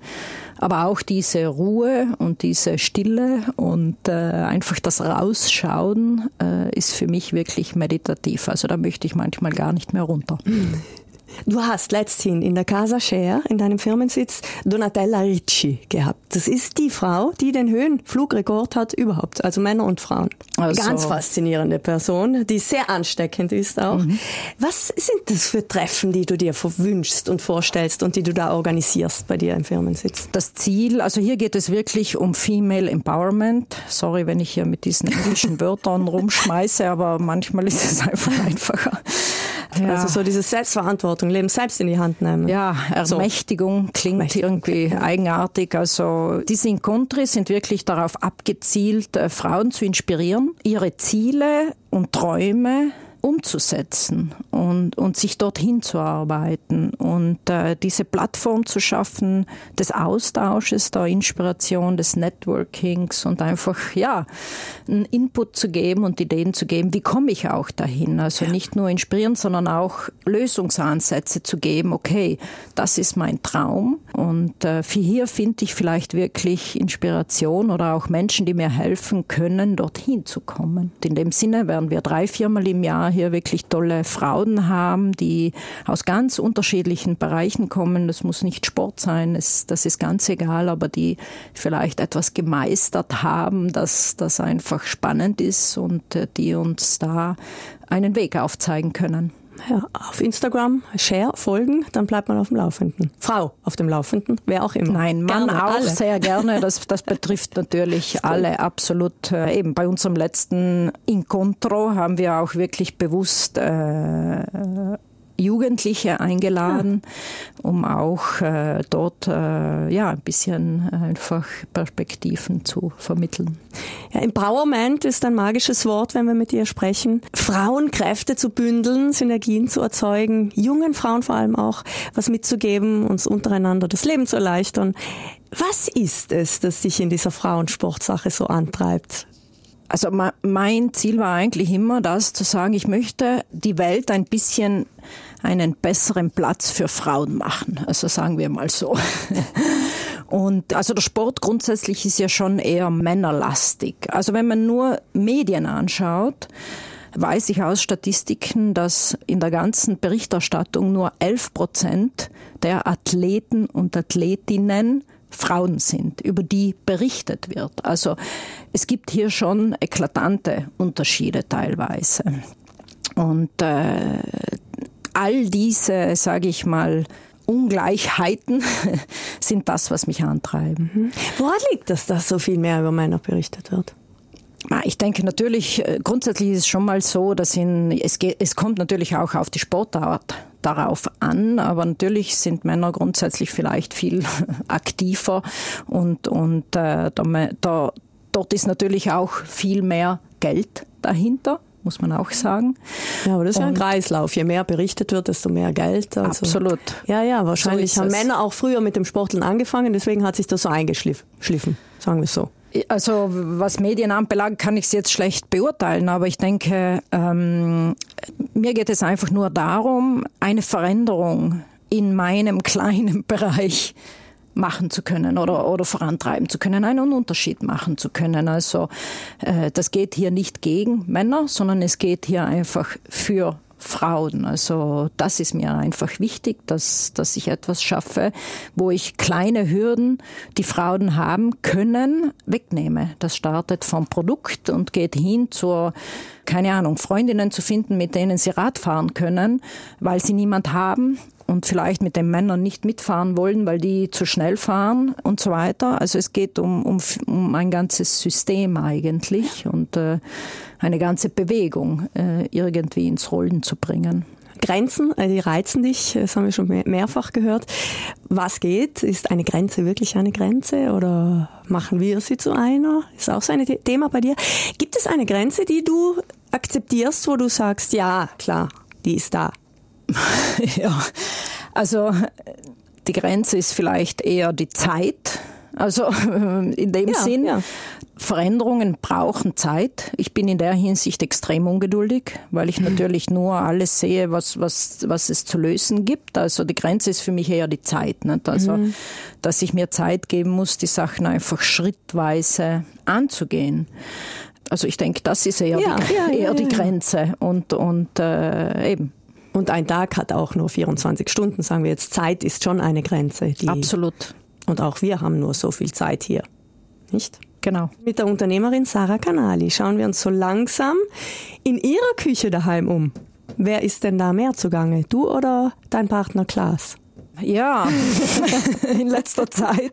Speaker 4: Aber auch diese Ruhe und diese Stille und äh, einfach das Rausschauen äh, ist für mich wirklich meditativ. Also da möchte ich manchmal gar nicht mehr runter.
Speaker 3: Du hast letzthin in der Casa Share, in deinem Firmensitz, Donatella Ricci gehabt. Das ist die Frau, die den Höhenflugrekord hat überhaupt, also Männer und Frauen. Also. Ganz faszinierende Person, die sehr ansteckend ist auch. Mhm. Was sind das für Treffen, die du dir wünschst und vorstellst und die du da organisierst bei dir im Firmensitz?
Speaker 4: Das Ziel, also hier geht es wirklich um Female Empowerment. Sorry, wenn ich hier mit diesen englischen Wörtern rumschmeiße, aber manchmal ist es einfach einfacher.
Speaker 3: Ja. Also so diese Selbstverantwortung, Leben selbst in die Hand nehmen.
Speaker 4: Ja, Ermächtigung so. klingt Mächtigung. irgendwie ja. eigenartig. Also diese Incontri sind wirklich darauf abgezielt, äh, Frauen zu inspirieren, ihre Ziele und Träume umzusetzen und, und sich dorthin zu arbeiten und äh, diese Plattform zu schaffen des Austausches, der Inspiration, des Networkings und einfach ja einen Input zu geben und Ideen zu geben, wie komme ich auch dahin? Also ja. nicht nur inspirieren, sondern auch Lösungsansätze zu geben. Okay, das ist mein Traum und äh, hier finde ich vielleicht wirklich Inspiration oder auch Menschen, die mir helfen können, dorthin zu kommen. In dem Sinne werden wir drei, viermal im Jahr hier wirklich tolle Frauen haben, die aus ganz unterschiedlichen Bereichen kommen. Das muss nicht Sport sein, das, das ist ganz egal, aber die vielleicht etwas gemeistert haben, dass das einfach spannend ist und äh, die uns da einen Weg aufzeigen können
Speaker 3: ja, auf Instagram share, folgen, dann bleibt man auf dem Laufenden. Frau auf dem Laufenden, wer auch immer.
Speaker 4: Nein, Mann gerne, auch alle. sehr gerne. Das, das betrifft natürlich alle absolut. Äh, eben bei unserem letzten Incontro haben wir auch wirklich bewusst äh, Jugendliche eingeladen, ja. um auch äh, dort äh, ja ein bisschen einfach Perspektiven zu vermitteln.
Speaker 3: Ja, Empowerment ist ein magisches Wort, wenn wir mit dir sprechen. Frauenkräfte zu bündeln, Synergien zu erzeugen, jungen Frauen vor allem auch was mitzugeben, uns untereinander das Leben zu erleichtern. Was ist es, das dich in dieser Frauensportsache so antreibt?
Speaker 4: Also mein Ziel war eigentlich immer das zu sagen, ich möchte die Welt ein bisschen einen besseren Platz für Frauen machen. Also sagen wir mal so. Und also der Sport grundsätzlich ist ja schon eher männerlastig. Also wenn man nur Medien anschaut, weiß ich aus Statistiken, dass in der ganzen Berichterstattung nur 11 Prozent der Athleten und Athletinnen Frauen sind, über die berichtet wird. Also es gibt hier schon eklatante Unterschiede teilweise. Und äh, all diese, sage ich mal, Ungleichheiten sind das, was mich antreiben.
Speaker 3: Mhm. Woran liegt das, dass so viel mehr über Männer berichtet wird?
Speaker 4: Ich denke natürlich, äh, grundsätzlich ist es schon mal so, dass in, es, geht, es kommt natürlich auch auf die Sportart darauf an, aber natürlich sind Männer grundsätzlich vielleicht viel aktiver und, und äh, da, da, dort ist natürlich auch viel mehr Geld dahinter muss man auch sagen.
Speaker 3: Ja, aber das ist ja ein Kreislauf. Je mehr berichtet wird, desto mehr Geld.
Speaker 4: Also, absolut.
Speaker 3: Ja, ja, wahrscheinlich so haben Männer auch früher mit dem Sporteln angefangen, deswegen hat sich das so eingeschliffen, sagen wir es so.
Speaker 4: Also was Medien anbelangt, kann ich es jetzt schlecht beurteilen, aber ich denke, ähm, mir geht es einfach nur darum, eine Veränderung in meinem kleinen Bereich machen zu können oder, oder vorantreiben zu können, einen Unterschied machen zu können. Also äh, das geht hier nicht gegen Männer, sondern es geht hier einfach für Frauen. Also das ist mir einfach wichtig, dass, dass ich etwas schaffe, wo ich kleine Hürden, die Frauen haben können, wegnehme. Das startet vom Produkt und geht hin zur, keine Ahnung, Freundinnen zu finden, mit denen sie Rad fahren können, weil sie niemand haben und vielleicht mit den Männern nicht mitfahren wollen, weil die zu schnell fahren und so weiter. Also es geht um, um, um ein ganzes System eigentlich und äh, eine ganze Bewegung äh, irgendwie ins Rollen zu bringen.
Speaker 3: Grenzen, äh, die reizen dich, das haben wir schon mehrfach gehört. Was geht? Ist eine Grenze wirklich eine Grenze oder machen wir sie zu einer? Ist auch so ein Thema bei dir. Gibt es eine Grenze, die du akzeptierst, wo du sagst, ja, klar, die ist da?
Speaker 4: ja, also die Grenze ist vielleicht eher die Zeit. Also in dem ja, Sinn, ja. Veränderungen brauchen Zeit. Ich bin in der Hinsicht extrem ungeduldig, weil ich natürlich nur alles sehe, was, was, was es zu lösen gibt. Also die Grenze ist für mich eher die Zeit. Nicht? Also, mhm. dass ich mir Zeit geben muss, die Sachen einfach schrittweise anzugehen. Also ich denke, das ist eher, ja, die, eher die Grenze und, und äh, eben.
Speaker 3: Und ein Tag hat auch nur 24 Stunden, sagen wir jetzt. Zeit ist schon eine Grenze.
Speaker 4: Absolut.
Speaker 3: Und auch wir haben nur so viel Zeit hier. Nicht?
Speaker 4: Genau.
Speaker 3: Mit der Unternehmerin Sarah Canali schauen wir uns so langsam in ihrer Küche daheim um. Wer ist denn da mehr zugange? Du oder dein Partner Klaas?
Speaker 4: Ja, in letzter Zeit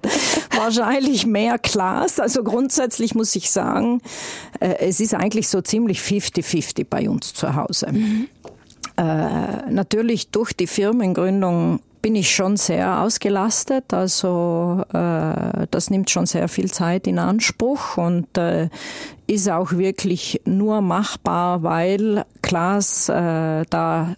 Speaker 4: wahrscheinlich mehr Klaas. Also grundsätzlich muss ich sagen, äh, es ist eigentlich so ziemlich 50-50 bei uns zu Hause. Mhm. Äh, natürlich durch die Firmengründung bin ich schon sehr ausgelastet. Also äh, das nimmt schon sehr viel Zeit in Anspruch und äh, ist auch wirklich nur machbar, weil Klaas äh, da,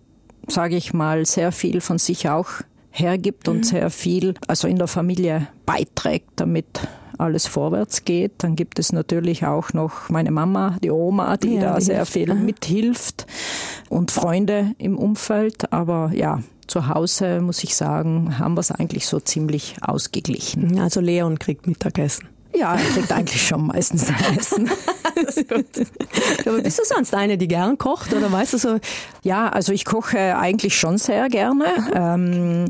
Speaker 4: sage ich mal, sehr viel von sich auch hergibt und mhm. sehr viel, also in der Familie beiträgt, damit alles vorwärts geht. Dann gibt es natürlich auch noch meine Mama, die Oma, die ja, da die sehr hilft. viel mithilft und Freunde im Umfeld. Aber ja, zu Hause, muss ich sagen, haben wir es eigentlich so ziemlich ausgeglichen.
Speaker 3: Also Leon kriegt Mittagessen.
Speaker 4: Ja, er kriegt eigentlich schon meistens Essen. ist gut.
Speaker 3: Aber bist du sonst eine, die gern kocht oder weißt du so?
Speaker 4: Ja, also ich koche eigentlich schon sehr gerne. Ähm,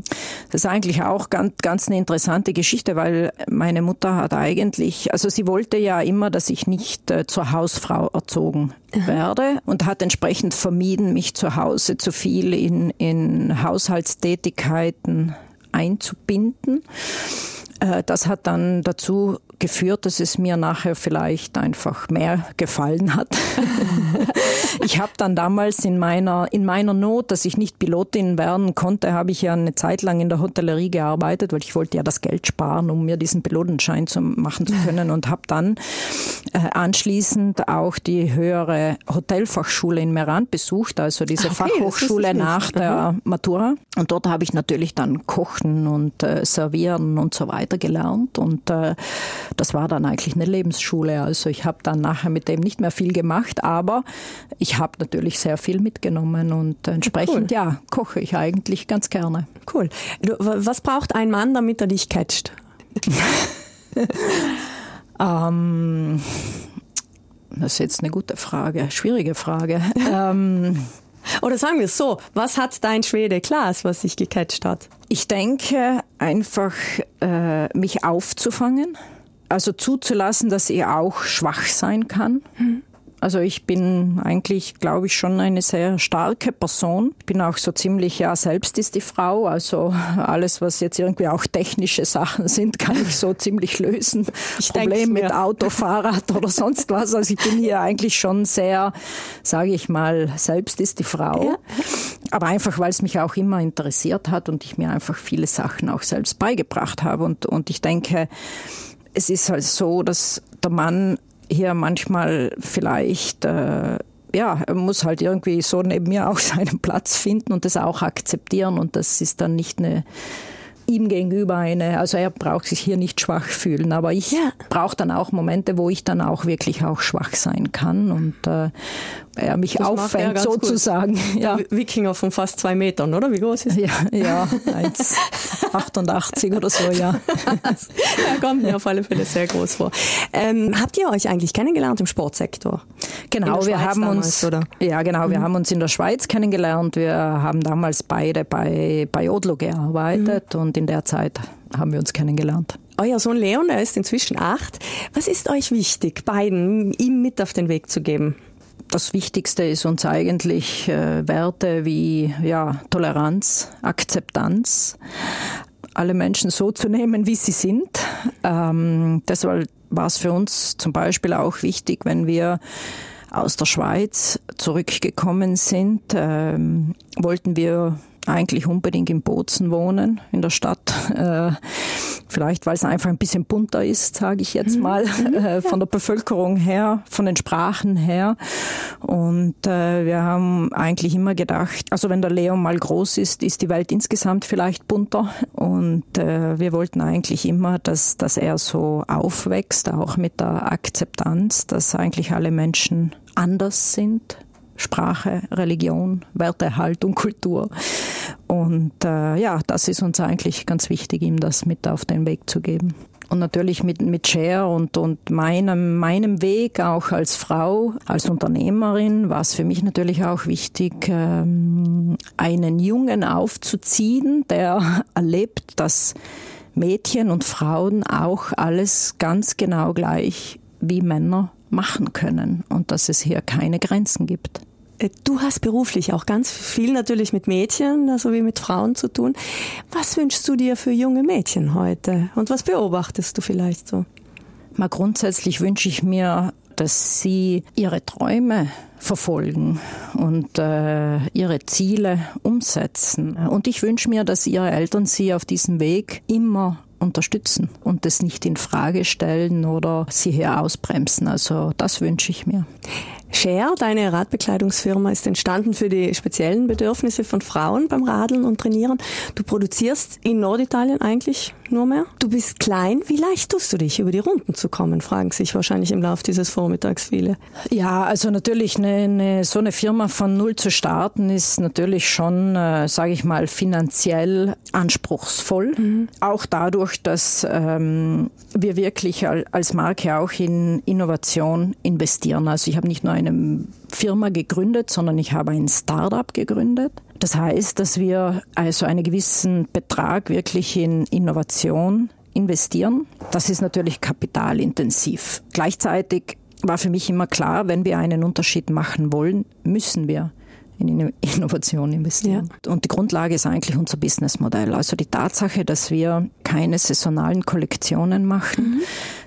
Speaker 4: das ist eigentlich auch ganz, ganz eine interessante Geschichte, weil meine Mutter hat eigentlich, also sie wollte ja immer, dass ich nicht äh, zur Hausfrau erzogen werde und hat entsprechend vermieden, mich zu Hause zu viel in, in Haushaltstätigkeiten einzubinden. Äh, das hat dann dazu geführt, dass es mir nachher vielleicht einfach mehr gefallen hat. ich habe dann damals in meiner, in meiner Not, dass ich nicht Pilotin werden konnte, habe ich ja eine Zeit lang in der Hotellerie gearbeitet, weil ich wollte ja das Geld sparen, um mir diesen Pilotenschein zu machen zu können und habe dann äh, anschließend auch die höhere Hotelfachschule in Meran besucht, also diese okay, Fachhochschule nach der mhm. Matura. Und dort habe ich natürlich dann Kochen und äh, Servieren und so weiter gelernt und äh, das war dann eigentlich eine Lebensschule. Also ich habe dann nachher mit dem nicht mehr viel gemacht, aber ich habe natürlich sehr viel mitgenommen und entsprechend, cool. ja, koche ich eigentlich ganz gerne.
Speaker 3: Cool. Was braucht ein Mann, damit er dich catcht?
Speaker 4: ähm, das ist jetzt eine gute Frage, schwierige Frage. ähm,
Speaker 3: oder sagen wir es so, was hat dein Schwede Klaas, was sich gecatcht hat?
Speaker 4: Ich denke einfach, äh, mich aufzufangen also zuzulassen, dass er auch schwach sein kann. Mhm. Also ich bin eigentlich, glaube ich, schon eine sehr starke Person. Ich bin auch so ziemlich, ja, selbst ist die Frau. Also alles, was jetzt irgendwie auch technische Sachen sind, kann ich so ziemlich lösen. Ich Problem mit Auto, Fahrrad oder sonst was. Also ich bin hier eigentlich schon sehr, sage ich mal, selbst ist die Frau. Ja. Aber einfach, weil es mich auch immer interessiert hat und ich mir einfach viele Sachen auch selbst beigebracht habe. Und, und ich denke, es ist halt so, dass der Mann hier manchmal vielleicht äh, ja, er muss halt irgendwie so neben mir auch seinen Platz finden und das auch akzeptieren und das ist dann nicht eine ihm gegenüber eine, also er braucht sich hier nicht schwach fühlen, aber ich ja. brauche dann auch Momente, wo ich dann auch wirklich auch schwach sein kann und äh, er mich das auffängt sozusagen.
Speaker 3: Ja. Wikinger von fast zwei Metern, oder? Wie groß ist
Speaker 4: er? Ja, ja 1,88 oder so, ja.
Speaker 3: er kommt mir auf alle Fälle sehr groß vor. Ähm, habt ihr euch eigentlich kennengelernt im Sportsektor?
Speaker 4: Genau, wir haben damals, uns, oder? ja genau, wir mhm. haben uns in der Schweiz kennengelernt. Wir haben damals beide bei, bei Odlo gearbeitet mhm. und in der Zeit haben wir uns kennengelernt.
Speaker 3: Euer Sohn Leon, er ist inzwischen acht. Was ist euch wichtig, beiden ihm mit auf den Weg zu geben?
Speaker 4: Das Wichtigste ist uns eigentlich äh, Werte wie ja, Toleranz, Akzeptanz, alle Menschen so zu nehmen, wie sie sind. Ähm, deshalb war es für uns zum Beispiel auch wichtig, wenn wir aus der Schweiz zurückgekommen sind, ähm, wollten wir eigentlich unbedingt in Bozen wohnen, in der Stadt. Äh, Vielleicht, weil es einfach ein bisschen bunter ist, sage ich jetzt mhm. mal, mhm. äh, von der Bevölkerung her, von den Sprachen her. Und äh, wir haben eigentlich immer gedacht, also wenn der Leo mal groß ist, ist die Welt insgesamt vielleicht bunter. Und äh, wir wollten eigentlich immer, dass, dass er so aufwächst, auch mit der Akzeptanz, dass eigentlich alle Menschen anders sind, Sprache, Religion, Werte, Haltung, Kultur. Und äh, ja, das ist uns eigentlich ganz wichtig, ihm das mit auf den Weg zu geben. Und natürlich mit, mit Share und, und meinem, meinem Weg auch als Frau, als Unternehmerin war es für mich natürlich auch wichtig, ähm, einen Jungen aufzuziehen, der erlebt, dass Mädchen und Frauen auch alles ganz genau gleich wie Männer machen können und dass es hier keine Grenzen gibt.
Speaker 3: Äh, du hast beruflich auch ganz viel natürlich mit Mädchen, also wie mit Frauen zu tun. Was wünschst du dir für junge Mädchen heute und was beobachtest du vielleicht so?
Speaker 4: Mal grundsätzlich wünsche ich mir, dass sie ihre Träume verfolgen und äh, ihre Ziele umsetzen. Und ich wünsche mir, dass ihre Eltern sie auf diesem Weg immer unterstützen und das nicht in Frage stellen oder sie hier ausbremsen. Also das wünsche ich mir.
Speaker 3: Share, deine Radbekleidungsfirma, ist entstanden für die speziellen Bedürfnisse von Frauen beim Radeln und Trainieren. Du produzierst in Norditalien eigentlich nur mehr. Du bist klein. Wie leicht tust du dich, über die Runden zu kommen, fragen sich wahrscheinlich im Laufe dieses Vormittags viele.
Speaker 4: Ja, also natürlich eine, eine, so eine Firma von null zu starten, ist natürlich schon, äh, sage ich mal, finanziell anspruchsvoll. Mhm. Auch dadurch, dass ähm, wir wirklich als Marke auch in Innovation investieren. Also ich habe nicht nur eine Firma gegründet, sondern ich habe ein Startup gegründet. Das heißt, dass wir also einen gewissen Betrag wirklich in Innovation investieren. Das ist natürlich kapitalintensiv. Gleichzeitig war für mich immer klar, wenn wir einen Unterschied machen wollen, müssen wir in Innovation investieren. Ja. Und die Grundlage ist eigentlich unser Businessmodell. Also die Tatsache, dass wir keine saisonalen Kollektionen machen, mhm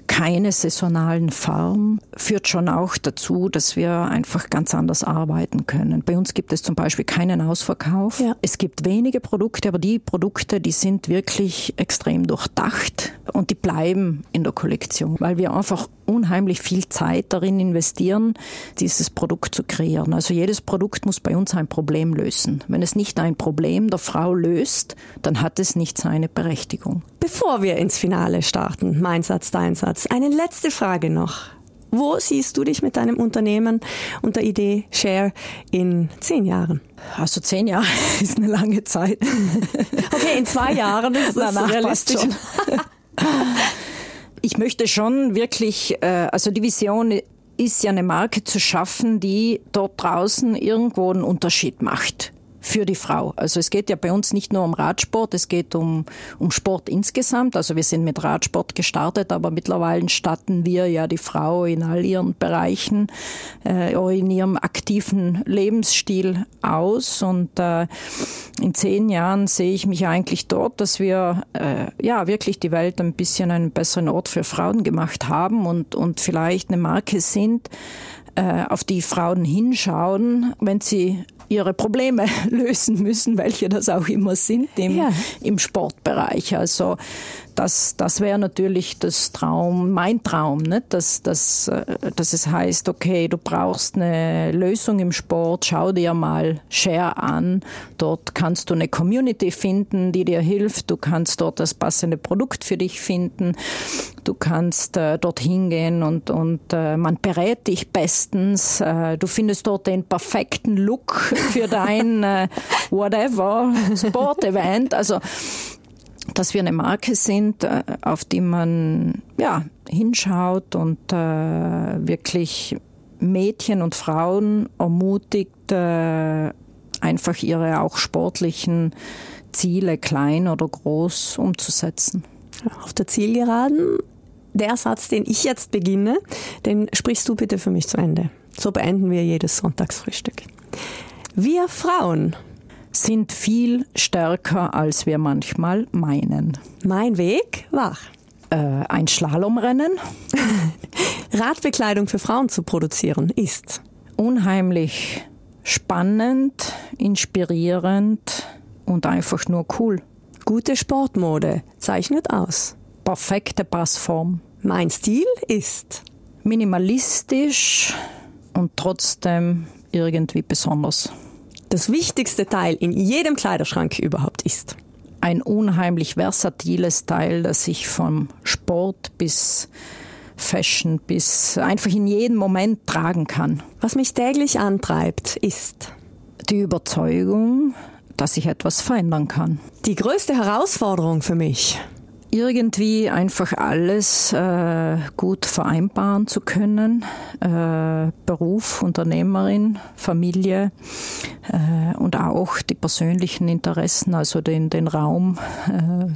Speaker 4: keine saisonalen Farben führt schon auch dazu, dass wir einfach ganz anders arbeiten können. Bei uns gibt es zum Beispiel keinen Ausverkauf. Ja. Es gibt wenige Produkte, aber die Produkte, die sind wirklich extrem durchdacht und die bleiben in der Kollektion, weil wir einfach unheimlich viel Zeit darin investieren, dieses Produkt zu kreieren. Also jedes Produkt muss bei uns ein Problem lösen. Wenn es nicht ein Problem der Frau löst, dann hat es nicht seine Berechtigung.
Speaker 3: Bevor wir ins Finale starten, mein Satz, dein Satz, eine letzte Frage noch. Wo siehst du dich mit deinem Unternehmen und der Idee Share in zehn Jahren?
Speaker 4: Also zehn Jahre ist eine lange Zeit.
Speaker 3: Okay, in zwei Jahren ist das Danach realistisch.
Speaker 4: Ich möchte schon wirklich, äh, also die Vision ist ja eine Marke zu schaffen, die dort draußen irgendwo einen Unterschied macht für die Frau. Also es geht ja bei uns nicht nur um Radsport, es geht um, um Sport insgesamt. Also wir sind mit Radsport gestartet, aber mittlerweile statten wir ja die Frau in all ihren Bereichen, äh, in ihrem aktiven Lebensstil aus. Und äh, in zehn Jahren sehe ich mich eigentlich dort, dass wir äh, ja wirklich die Welt ein bisschen einen besseren Ort für Frauen gemacht haben und, und vielleicht eine Marke sind, äh, auf die Frauen hinschauen, wenn sie ihre Probleme lösen müssen, welche das auch immer sind im, ja. im Sportbereich. Also das, das wäre natürlich das Traum, mein Traum, ne? dass, dass, äh, dass es heißt, okay, du brauchst eine Lösung im Sport, schau dir mal Share an. Dort kannst du eine Community finden, die dir hilft. Du kannst dort das passende Produkt für dich finden. Du kannst äh, dort hingehen und, und äh, man berät dich bestens. Äh, du findest dort den perfekten Look für dein äh, whatever Sportevent. Also dass wir eine Marke sind, äh, auf die man ja, hinschaut und äh, wirklich Mädchen und Frauen ermutigt, äh, einfach ihre auch sportlichen Ziele, klein oder groß, umzusetzen.
Speaker 3: Auf der Zielgeraden, der Satz, den ich jetzt beginne, den sprichst du bitte für mich zu Ende. So beenden wir jedes Sonntagsfrühstück. Wir Frauen
Speaker 4: sind viel stärker, als wir manchmal meinen.
Speaker 3: Mein Weg war
Speaker 4: äh, ein Slalomrennen.
Speaker 3: Radbekleidung für Frauen zu produzieren ist
Speaker 4: unheimlich spannend, inspirierend und einfach nur cool.
Speaker 3: Gute Sportmode zeichnet aus.
Speaker 4: perfekte Passform.
Speaker 3: Mein Stil ist
Speaker 4: minimalistisch und trotzdem irgendwie besonders.
Speaker 3: Das wichtigste Teil in jedem Kleiderschrank überhaupt ist
Speaker 4: ein unheimlich versatiles Teil, das ich vom Sport bis Fashion bis einfach in jedem Moment tragen kann.
Speaker 3: Was mich täglich antreibt, ist
Speaker 4: die Überzeugung, dass ich etwas verändern kann.
Speaker 3: Die größte Herausforderung für mich
Speaker 4: irgendwie einfach alles äh, gut vereinbaren zu können. Äh, Beruf, Unternehmerin, Familie äh, und auch die persönlichen Interessen, also den, den Raum, äh,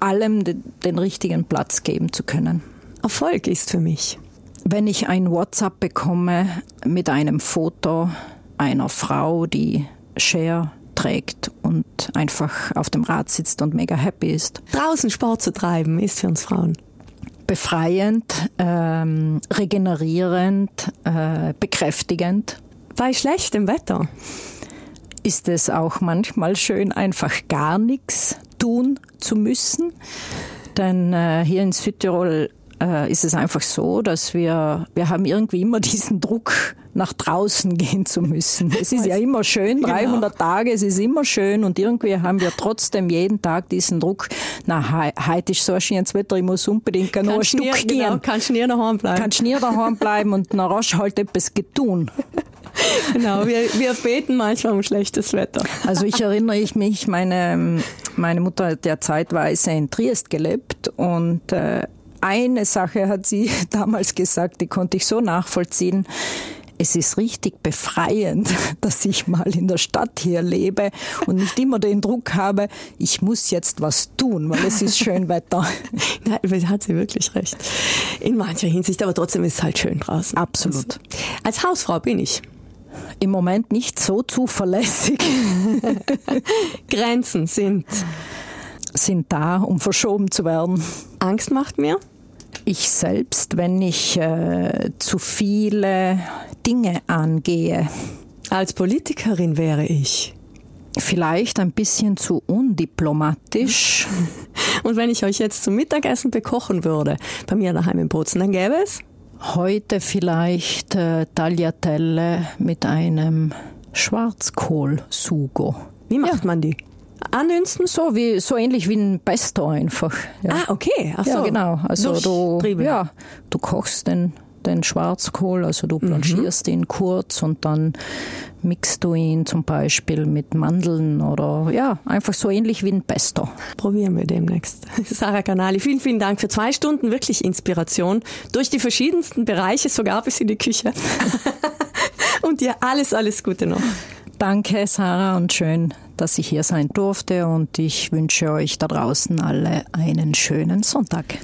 Speaker 4: allem den, den richtigen Platz geben zu können.
Speaker 3: Erfolg ist für mich.
Speaker 4: Wenn ich ein WhatsApp bekomme mit einem Foto einer Frau, die Share trägt und einfach auf dem Rad sitzt und mega happy ist.
Speaker 3: Draußen Sport zu treiben ist für uns Frauen
Speaker 4: befreiend, ähm, regenerierend, äh, bekräftigend.
Speaker 3: Bei schlechtem Wetter
Speaker 4: ist es auch manchmal schön, einfach gar nichts tun zu müssen. Denn äh, hier in Südtirol äh, ist es einfach so, dass wir, wir haben irgendwie immer diesen Druck, nach draußen gehen zu müssen. Es ist ja immer schön, 300 genau. Tage, es ist immer schön und irgendwie haben wir trotzdem jeden Tag diesen Druck, na, heute ist so ein schönes Wetter, ich muss unbedingt noch ein Stück gehen. Genau,
Speaker 3: kannst nie daheim bleiben.
Speaker 4: Kannst nie daheim bleiben und dann rasch halt etwas getun.
Speaker 3: Genau, wir, wir beten manchmal um schlechtes Wetter.
Speaker 4: Also ich erinnere ich mich, meine, meine Mutter hat ja zeitweise in Triest gelebt und äh, eine Sache hat sie damals gesagt, die konnte ich so nachvollziehen. Es ist richtig befreiend, dass ich mal in der Stadt hier lebe und nicht immer den Druck habe, ich muss jetzt was tun, weil es ist schön Wetter.
Speaker 3: Nein, hat sie wirklich recht. In mancher Hinsicht, aber trotzdem ist es halt schön draußen.
Speaker 4: Absolut.
Speaker 3: Als Hausfrau bin ich.
Speaker 4: Im Moment nicht so zuverlässig.
Speaker 3: Grenzen sind
Speaker 4: sind da, um verschoben zu werden.
Speaker 3: Angst macht mir?
Speaker 4: Ich selbst, wenn ich äh, zu viele Dinge angehe.
Speaker 3: Als Politikerin wäre ich.
Speaker 4: Vielleicht ein bisschen zu undiplomatisch.
Speaker 3: Und wenn ich euch jetzt zum Mittagessen bekochen würde, bei mir daheim in Bozen, dann gäbe es?
Speaker 4: Heute vielleicht äh, Tagliatelle mit einem Schwarzkohl-Sugo.
Speaker 3: Wie macht ja. man die?
Speaker 4: Andünsten? So wie so ähnlich wie ein Pesto einfach.
Speaker 3: Ja. Ah, okay. Ach so.
Speaker 4: Ja, genau. Also du, ja, du kochst den, den Schwarzkohl, also du mhm. blanchierst mhm. ihn kurz und dann mixt du ihn zum Beispiel mit Mandeln oder ja, einfach so ähnlich wie ein Pesto.
Speaker 3: Probieren wir demnächst. Sarah Canali, vielen, vielen Dank für zwei Stunden wirklich Inspiration durch die verschiedensten Bereiche, sogar bis in die Küche. und dir alles, alles Gute noch.
Speaker 4: Danke, Sarah, und schön, dass ich hier sein durfte. Und ich wünsche euch da draußen alle einen schönen Sonntag.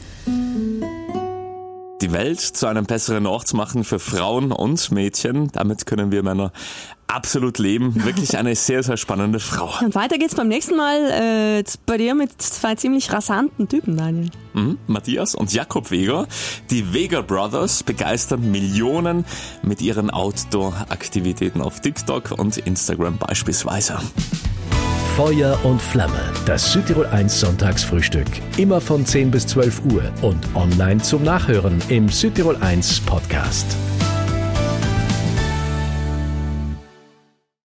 Speaker 2: Die Welt zu einem besseren Ort machen für Frauen und Mädchen, damit können wir Männer absolut leben. Wirklich eine sehr, sehr spannende Frau.
Speaker 3: Und weiter geht's beim nächsten Mal äh, bei dir mit zwei ziemlich rasanten Typen, Daniel.
Speaker 2: Mhm, Matthias und Jakob Weger. Die Weger Brothers begeistern Millionen mit ihren Outdoor-Aktivitäten auf TikTok und Instagram beispielsweise.
Speaker 1: Feuer und Flamme. Das Südtirol 1 Sonntagsfrühstück. Immer von 10 bis 12 Uhr und online zum Nachhören im Südtirol 1 Podcast.